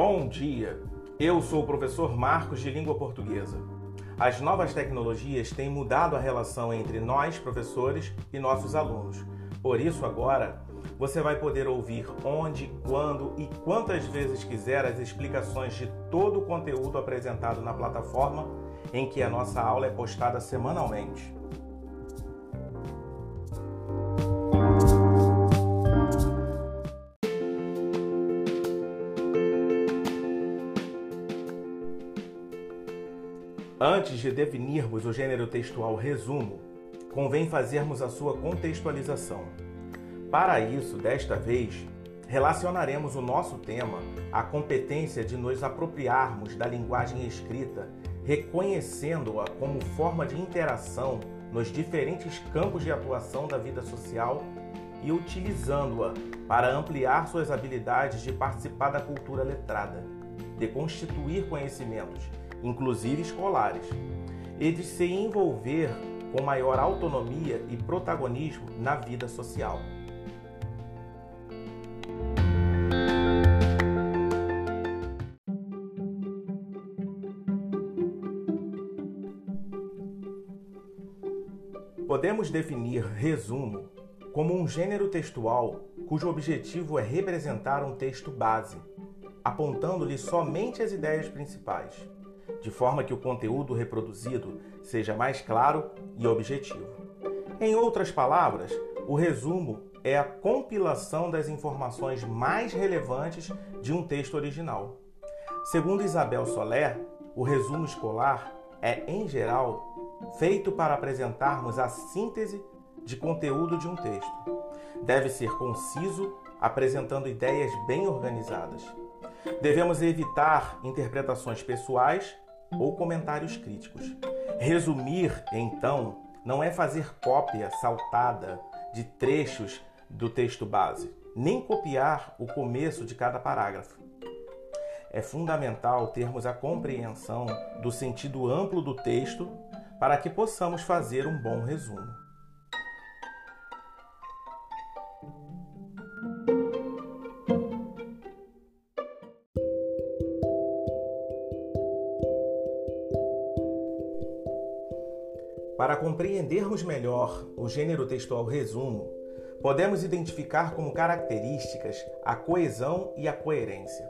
Bom dia! Eu sou o professor Marcos de Língua Portuguesa. As novas tecnologias têm mudado a relação entre nós, professores, e nossos alunos. Por isso, agora, você vai poder ouvir onde, quando e quantas vezes quiser as explicações de todo o conteúdo apresentado na plataforma em que a nossa aula é postada semanalmente. Antes de definirmos o gênero textual resumo, convém fazermos a sua contextualização. Para isso, desta vez, relacionaremos o nosso tema à competência de nos apropriarmos da linguagem escrita, reconhecendo-a como forma de interação nos diferentes campos de atuação da vida social e utilizando-a para ampliar suas habilidades de participar da cultura letrada, de constituir conhecimentos inclusive escolares, e de se envolver com maior autonomia e protagonismo na vida social. Podemos definir resumo como um gênero textual cujo objetivo é representar um texto base, apontando-lhe somente as ideias principais de forma que o conteúdo reproduzido seja mais claro e objetivo. Em outras palavras, o resumo é a compilação das informações mais relevantes de um texto original. Segundo Isabel Soler, o resumo escolar é, em geral, feito para apresentarmos a síntese de conteúdo de um texto. Deve ser conciso, apresentando ideias bem organizadas. Devemos evitar interpretações pessoais ou comentários críticos. Resumir, então, não é fazer cópia saltada de trechos do texto base, nem copiar o começo de cada parágrafo. É fundamental termos a compreensão do sentido amplo do texto para que possamos fazer um bom resumo. Para compreendermos melhor o gênero textual resumo, podemos identificar como características a coesão e a coerência.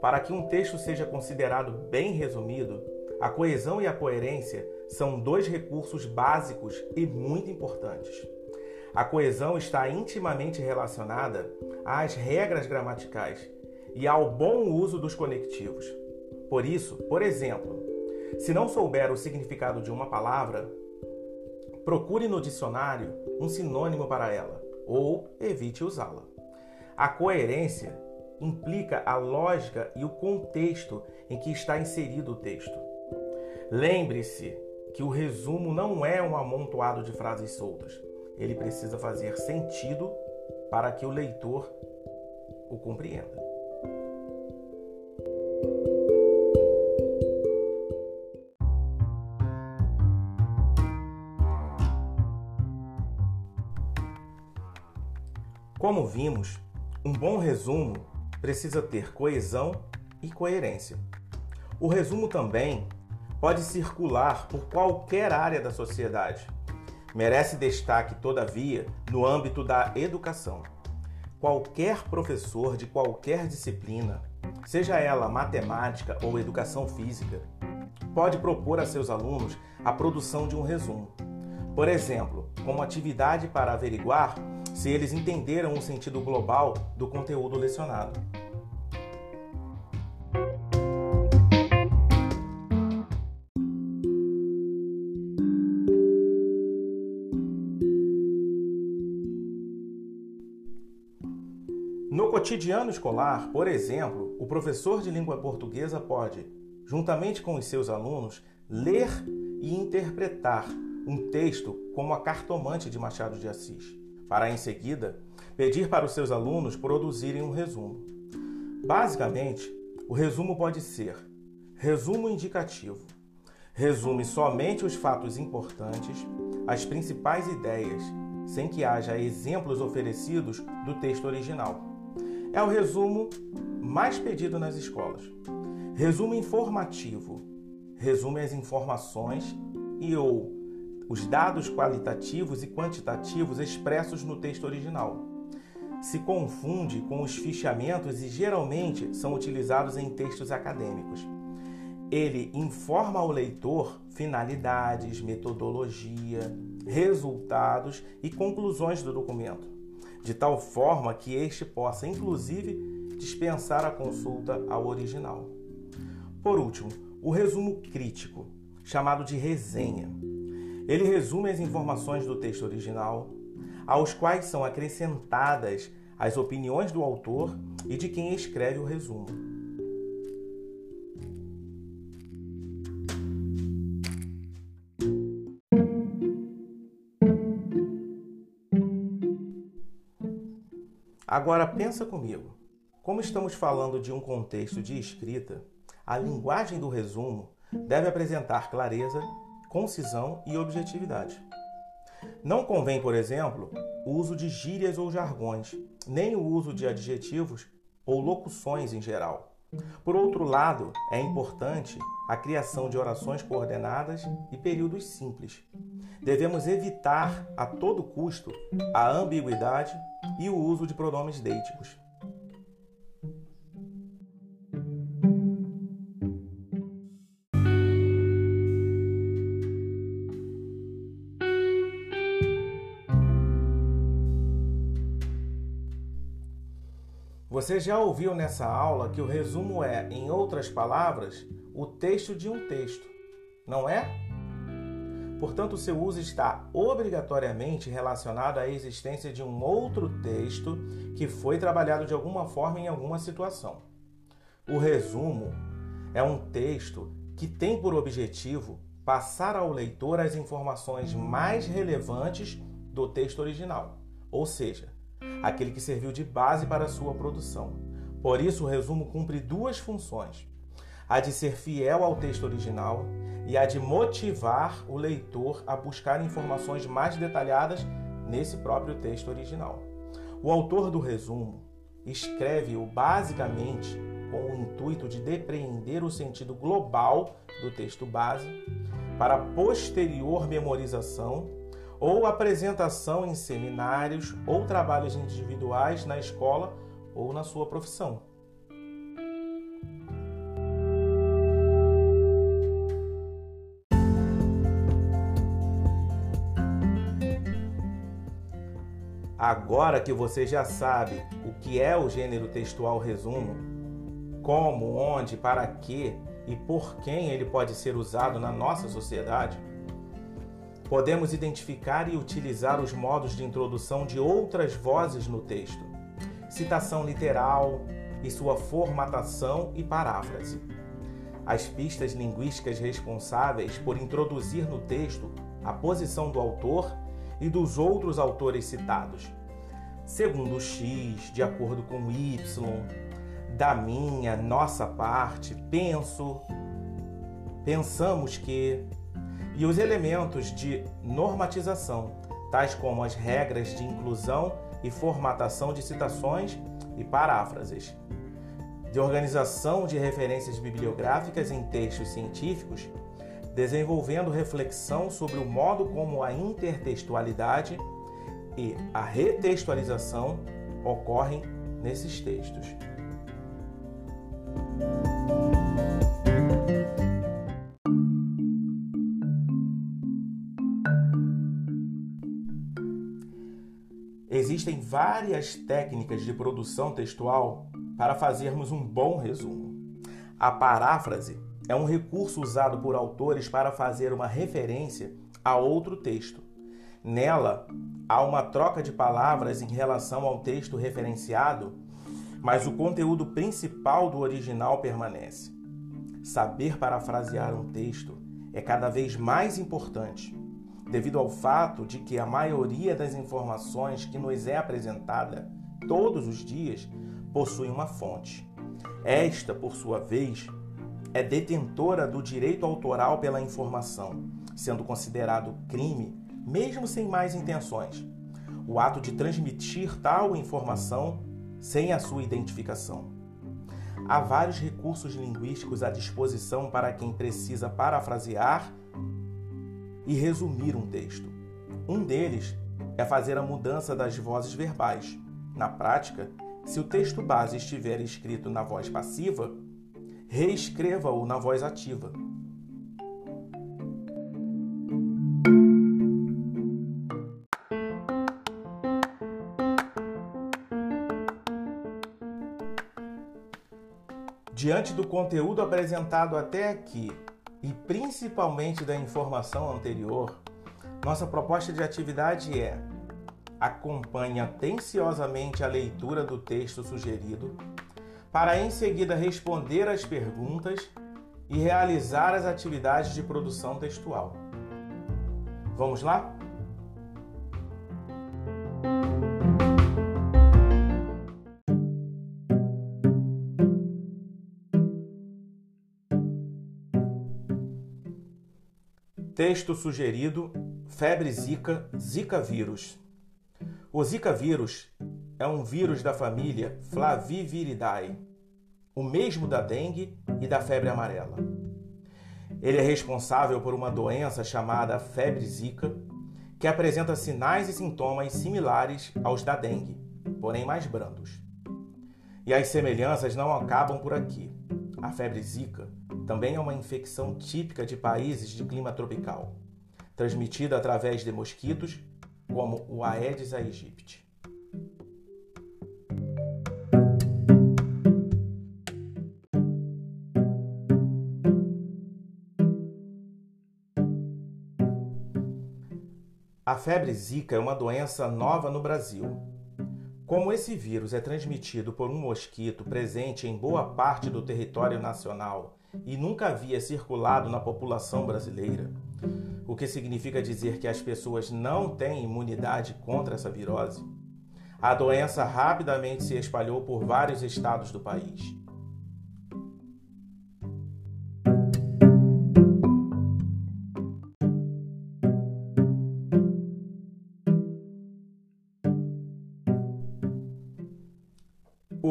Para que um texto seja considerado bem resumido, a coesão e a coerência são dois recursos básicos e muito importantes. A coesão está intimamente relacionada às regras gramaticais e ao bom uso dos conectivos. Por isso, por exemplo, se não souber o significado de uma palavra, Procure no dicionário um sinônimo para ela ou evite usá-la. A coerência implica a lógica e o contexto em que está inserido o texto. Lembre-se que o resumo não é um amontoado de frases soltas. Ele precisa fazer sentido para que o leitor o compreenda. Como vimos, um bom resumo precisa ter coesão e coerência. O resumo também pode circular por qualquer área da sociedade. Merece destaque, todavia, no âmbito da educação. Qualquer professor de qualquer disciplina, seja ela matemática ou educação física, pode propor a seus alunos a produção de um resumo. Por exemplo, como atividade para averiguar se eles entenderam o sentido global do conteúdo lecionado. No cotidiano escolar, por exemplo, o professor de língua portuguesa pode, juntamente com os seus alunos, ler e interpretar um texto como a Cartomante de Machado de Assis para em seguida pedir para os seus alunos produzirem um resumo. Basicamente, o resumo pode ser resumo indicativo. Resume somente os fatos importantes, as principais ideias, sem que haja exemplos oferecidos do texto original. é o resumo mais pedido nas escolas. Resumo informativo resume as informações e ou os dados qualitativos e quantitativos expressos no texto original. Se confunde com os fichamentos e geralmente são utilizados em textos acadêmicos. Ele informa ao leitor finalidades, metodologia, resultados e conclusões do documento, de tal forma que este possa, inclusive, dispensar a consulta ao original. Por último, o resumo crítico, chamado de resenha. Ele resume as informações do texto original, aos quais são acrescentadas as opiniões do autor e de quem escreve o resumo. Agora pensa comigo. Como estamos falando de um contexto de escrita, a linguagem do resumo deve apresentar clareza, concisão e objetividade. Não convém, por exemplo, o uso de gírias ou jargões, nem o uso de adjetivos ou locuções em geral. Por outro lado, é importante a criação de orações coordenadas e períodos simples. Devemos evitar a todo custo a ambiguidade e o uso de pronomes deíticos. Você já ouviu nessa aula que o resumo é, em outras palavras, o texto de um texto, não é? Portanto, seu uso está obrigatoriamente relacionado à existência de um outro texto que foi trabalhado de alguma forma em alguma situação. O resumo é um texto que tem por objetivo passar ao leitor as informações mais relevantes do texto original, ou seja, aquele que serviu de base para sua produção. Por isso, o resumo cumpre duas funções: a de ser fiel ao texto original e a de motivar o leitor a buscar informações mais detalhadas nesse próprio texto original. O autor do resumo escreve-o basicamente com o intuito de depreender o sentido global do texto base para posterior memorização ou apresentação em seminários ou trabalhos individuais na escola ou na sua profissão. Agora que você já sabe o que é o gênero textual resumo, como, onde, para que e por quem ele pode ser usado na nossa sociedade, Podemos identificar e utilizar os modos de introdução de outras vozes no texto, citação literal e sua formatação e paráfrase. As pistas linguísticas responsáveis por introduzir no texto a posição do autor e dos outros autores citados. Segundo X, de acordo com Y, da minha, nossa parte, penso, pensamos que, e os elementos de normatização, tais como as regras de inclusão e formatação de citações e paráfrases, de organização de referências bibliográficas em textos científicos, desenvolvendo reflexão sobre o modo como a intertextualidade e a retextualização ocorrem nesses textos. Existem várias técnicas de produção textual para fazermos um bom resumo. A paráfrase é um recurso usado por autores para fazer uma referência a outro texto. Nela, há uma troca de palavras em relação ao texto referenciado, mas o conteúdo principal do original permanece. Saber parafrasear um texto é cada vez mais importante devido ao fato de que a maioria das informações que nos é apresentada todos os dias possui uma fonte. Esta, por sua vez, é detentora do direito autoral pela informação, sendo considerado crime, mesmo sem mais intenções. O ato de transmitir tal informação sem a sua identificação. Há vários recursos linguísticos à disposição para quem precisa parafrasear e resumir um texto. Um deles é fazer a mudança das vozes verbais. Na prática, se o texto base estiver escrito na voz passiva, reescreva-o na voz ativa. Diante do conteúdo apresentado até aqui e principalmente da informação anterior, nossa proposta de atividade é: acompanhe atenciosamente a leitura do texto sugerido, para em seguida responder às perguntas e realizar as atividades de produção textual. Vamos lá? Texto sugerido: febre zika, zika vírus. O zika vírus é um vírus da família Flaviviridae, o mesmo da dengue e da febre amarela. Ele é responsável por uma doença chamada febre zika, que apresenta sinais e sintomas similares aos da dengue, porém mais brandos. E as semelhanças não acabam por aqui. A febre zika também é uma infecção típica de países de clima tropical, transmitida através de mosquitos, como o Aedes aegypti. A febre zika é uma doença nova no Brasil. Como esse vírus é transmitido por um mosquito presente em boa parte do território nacional e nunca havia circulado na população brasileira, o que significa dizer que as pessoas não têm imunidade contra essa virose, a doença rapidamente se espalhou por vários estados do país.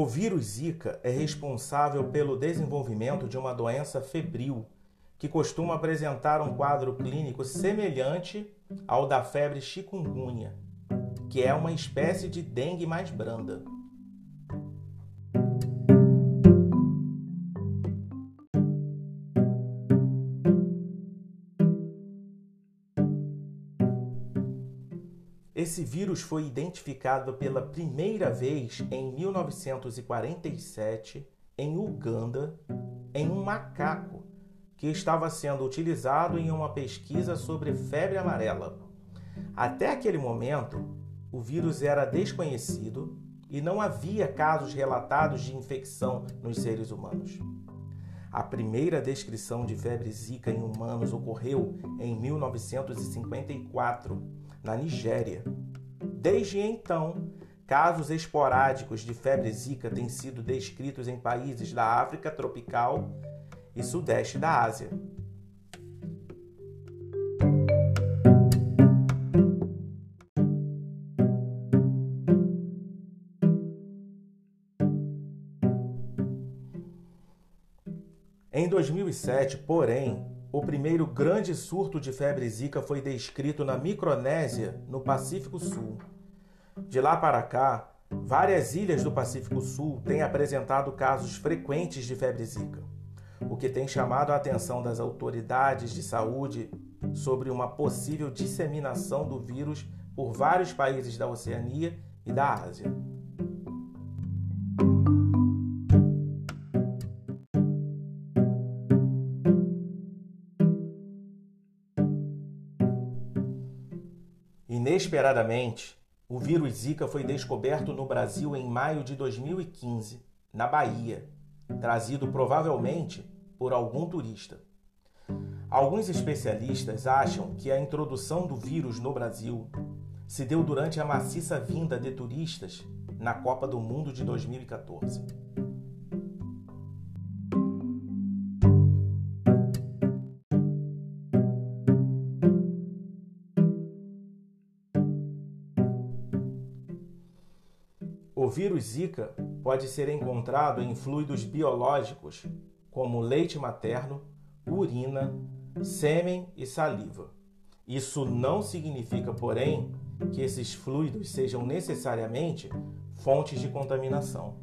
Vírus Zika é responsável pelo desenvolvimento de uma doença febril, que costuma apresentar um quadro clínico semelhante ao da febre chikungunya, que é uma espécie de dengue mais branda. Esse vírus foi identificado pela primeira vez em 1947 em Uganda, em um macaco que estava sendo utilizado em uma pesquisa sobre febre amarela. Até aquele momento, o vírus era desconhecido e não havia casos relatados de infecção nos seres humanos. A primeira descrição de febre zika em humanos ocorreu em 1954 na Nigéria. Desde então, casos esporádicos de febre zika têm sido descritos em países da África tropical e sudeste da Ásia. Em 2007, porém, o primeiro grande surto de febre zika foi descrito na Micronésia, no Pacífico Sul. De lá para cá, várias ilhas do Pacífico Sul têm apresentado casos frequentes de febre zika, o que tem chamado a atenção das autoridades de saúde sobre uma possível disseminação do vírus por vários países da Oceania e da Ásia. Inesperadamente, o vírus Zika foi descoberto no Brasil em maio de 2015, na Bahia, trazido provavelmente por algum turista. Alguns especialistas acham que a introdução do vírus no Brasil se deu durante a maciça vinda de turistas na Copa do Mundo de 2014. Vírus Zika pode ser encontrado em fluidos biológicos, como leite materno, urina, sêmen e saliva. Isso não significa, porém, que esses fluidos sejam necessariamente fontes de contaminação.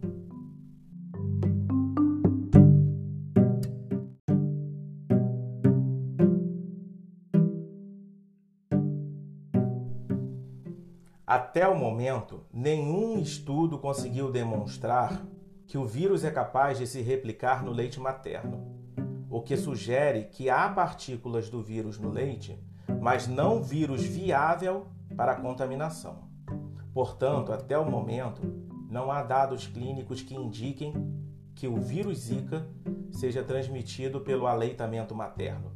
Até o momento, nenhum estudo conseguiu demonstrar que o vírus é capaz de se replicar no leite materno, o que sugere que há partículas do vírus no leite, mas não vírus viável para contaminação. Portanto, até o momento, não há dados clínicos que indiquem que o vírus Zika seja transmitido pelo aleitamento materno.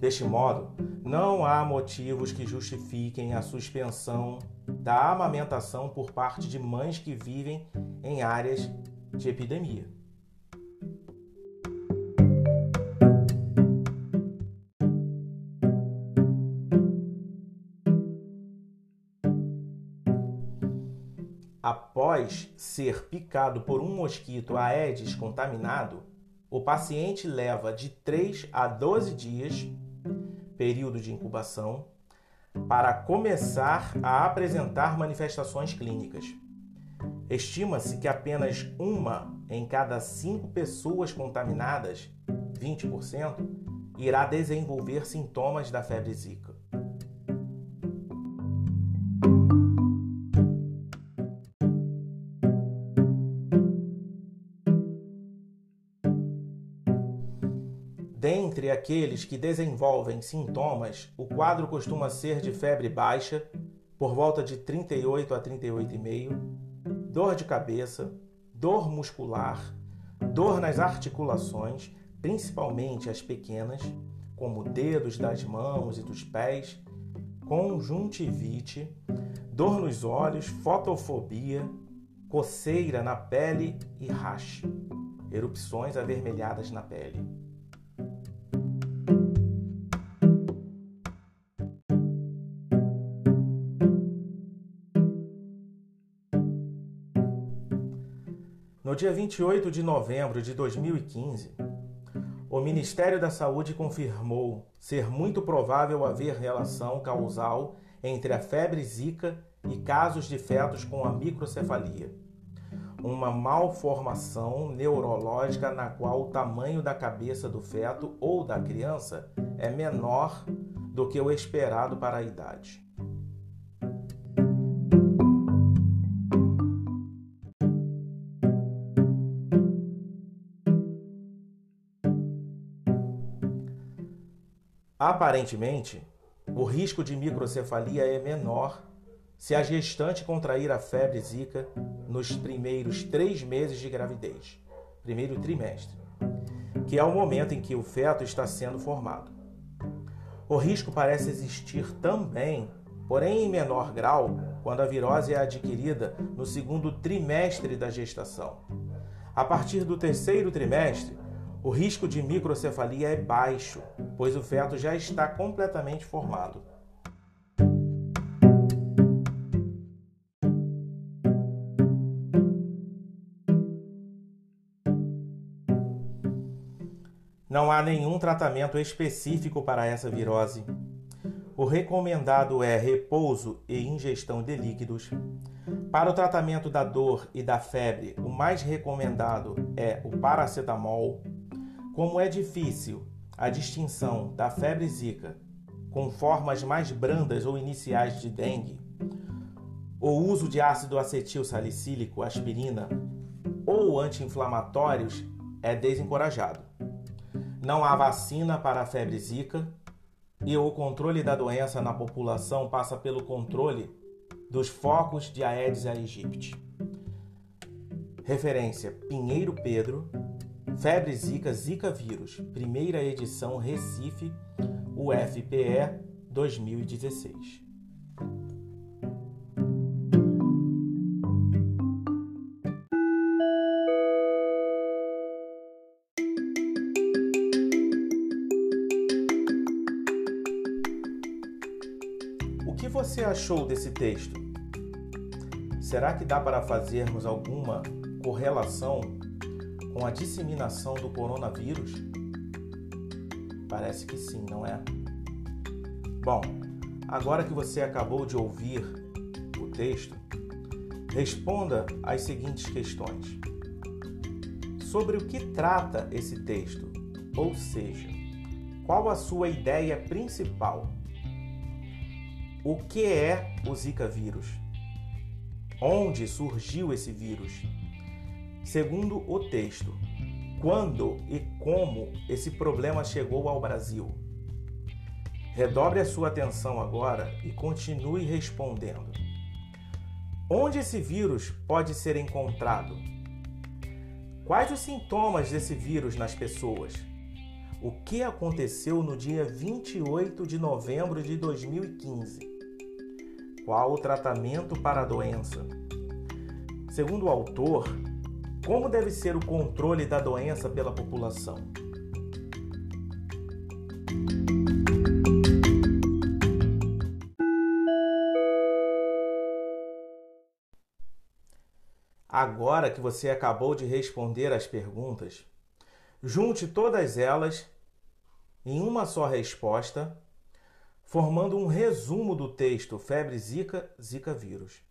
Deste modo, não há motivos que justifiquem a suspensão da amamentação por parte de mães que vivem em áreas de epidemia. Após ser picado por um mosquito Aedes contaminado, o paciente leva de 3 a 12 dias, período de incubação, para começar a apresentar manifestações clínicas. Estima-se que apenas uma em cada cinco pessoas contaminadas, 20%, irá desenvolver sintomas da febre zika. Aqueles que desenvolvem sintomas, o quadro costuma ser de febre baixa, por volta de 38 a 38,5, dor de cabeça, dor muscular, dor nas articulações, principalmente as pequenas, como dedos das mãos e dos pés, conjuntivite, dor nos olhos, fotofobia, coceira na pele e rache, erupções avermelhadas na pele. No dia 28 de novembro de 2015, o Ministério da Saúde confirmou ser muito provável haver relação causal entre a febre zika e casos de fetos com a microcefalia, uma malformação neurológica na qual o tamanho da cabeça do feto ou da criança é menor do que o esperado para a idade. Aparentemente, o risco de microcefalia é menor se a gestante contrair a febre zika nos primeiros três meses de gravidez, primeiro trimestre, que é o momento em que o feto está sendo formado. O risco parece existir também, porém em menor grau, quando a virose é adquirida no segundo trimestre da gestação. A partir do terceiro trimestre, o risco de microcefalia é baixo, pois o feto já está completamente formado. Não há nenhum tratamento específico para essa virose. O recomendado é repouso e ingestão de líquidos. Para o tratamento da dor e da febre, o mais recomendado é o paracetamol, como é difícil a distinção da febre zika com formas mais brandas ou iniciais de dengue, o uso de ácido acetil salicílico, aspirina ou anti-inflamatórios é desencorajado. Não há vacina para a febre zika e o controle da doença na população passa pelo controle dos focos de Aedes aegypti. Referência: Pinheiro Pedro, Febre Zika, Zika vírus, primeira edição Recife, UFPE 2016. O que você achou desse texto? será que dá para fazermos alguma correlação com a disseminação do coronavírus? Parece que sim, não é? Bom, agora que você acabou de ouvir o texto, responda as seguintes questões. Sobre o que trata esse texto? Ou seja, qual a sua ideia principal? O que é o Zika vírus? Onde surgiu esse vírus? Segundo o texto, quando e como esse problema chegou ao Brasil? Redobre a sua atenção agora e continue respondendo. Onde esse vírus pode ser encontrado? Quais os sintomas desse vírus nas pessoas? O que aconteceu no dia 28 de novembro de 2015? Qual o tratamento para a doença? Segundo o autor, como deve ser o controle da doença pela população? Agora que você acabou de responder as perguntas, junte todas elas em uma só resposta, formando um resumo do texto Febre Zika, Zika vírus.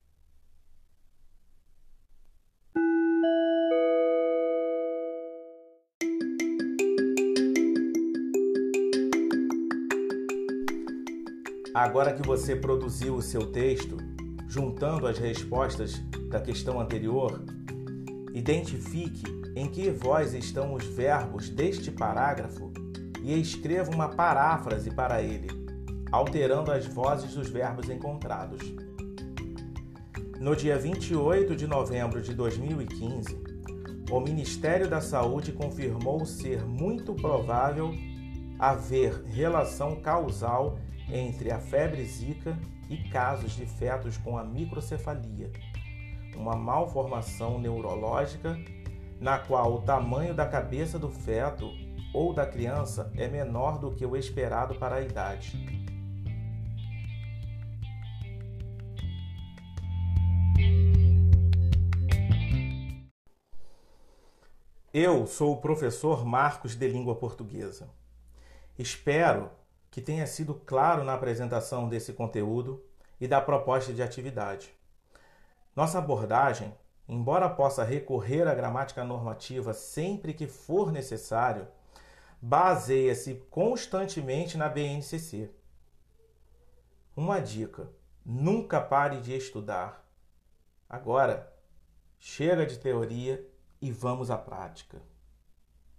Agora que você produziu o seu texto, juntando as respostas da questão anterior, identifique em que voz estão os verbos deste parágrafo e escreva uma paráfrase para ele, alterando as vozes dos verbos encontrados. No dia 28 de novembro de 2015, o Ministério da Saúde confirmou ser muito provável haver relação causal entre a febre zika e casos de fetos com a microcefalia, uma malformação neurológica na qual o tamanho da cabeça do feto ou da criança é menor do que o esperado para a idade. Eu sou o professor Marcos de Língua Portuguesa. Espero que tenha sido claro na apresentação desse conteúdo e da proposta de atividade. Nossa abordagem, embora possa recorrer à gramática normativa sempre que for necessário, baseia-se constantemente na BNCC. Uma dica: nunca pare de estudar. Agora, chega de teoria e vamos à prática.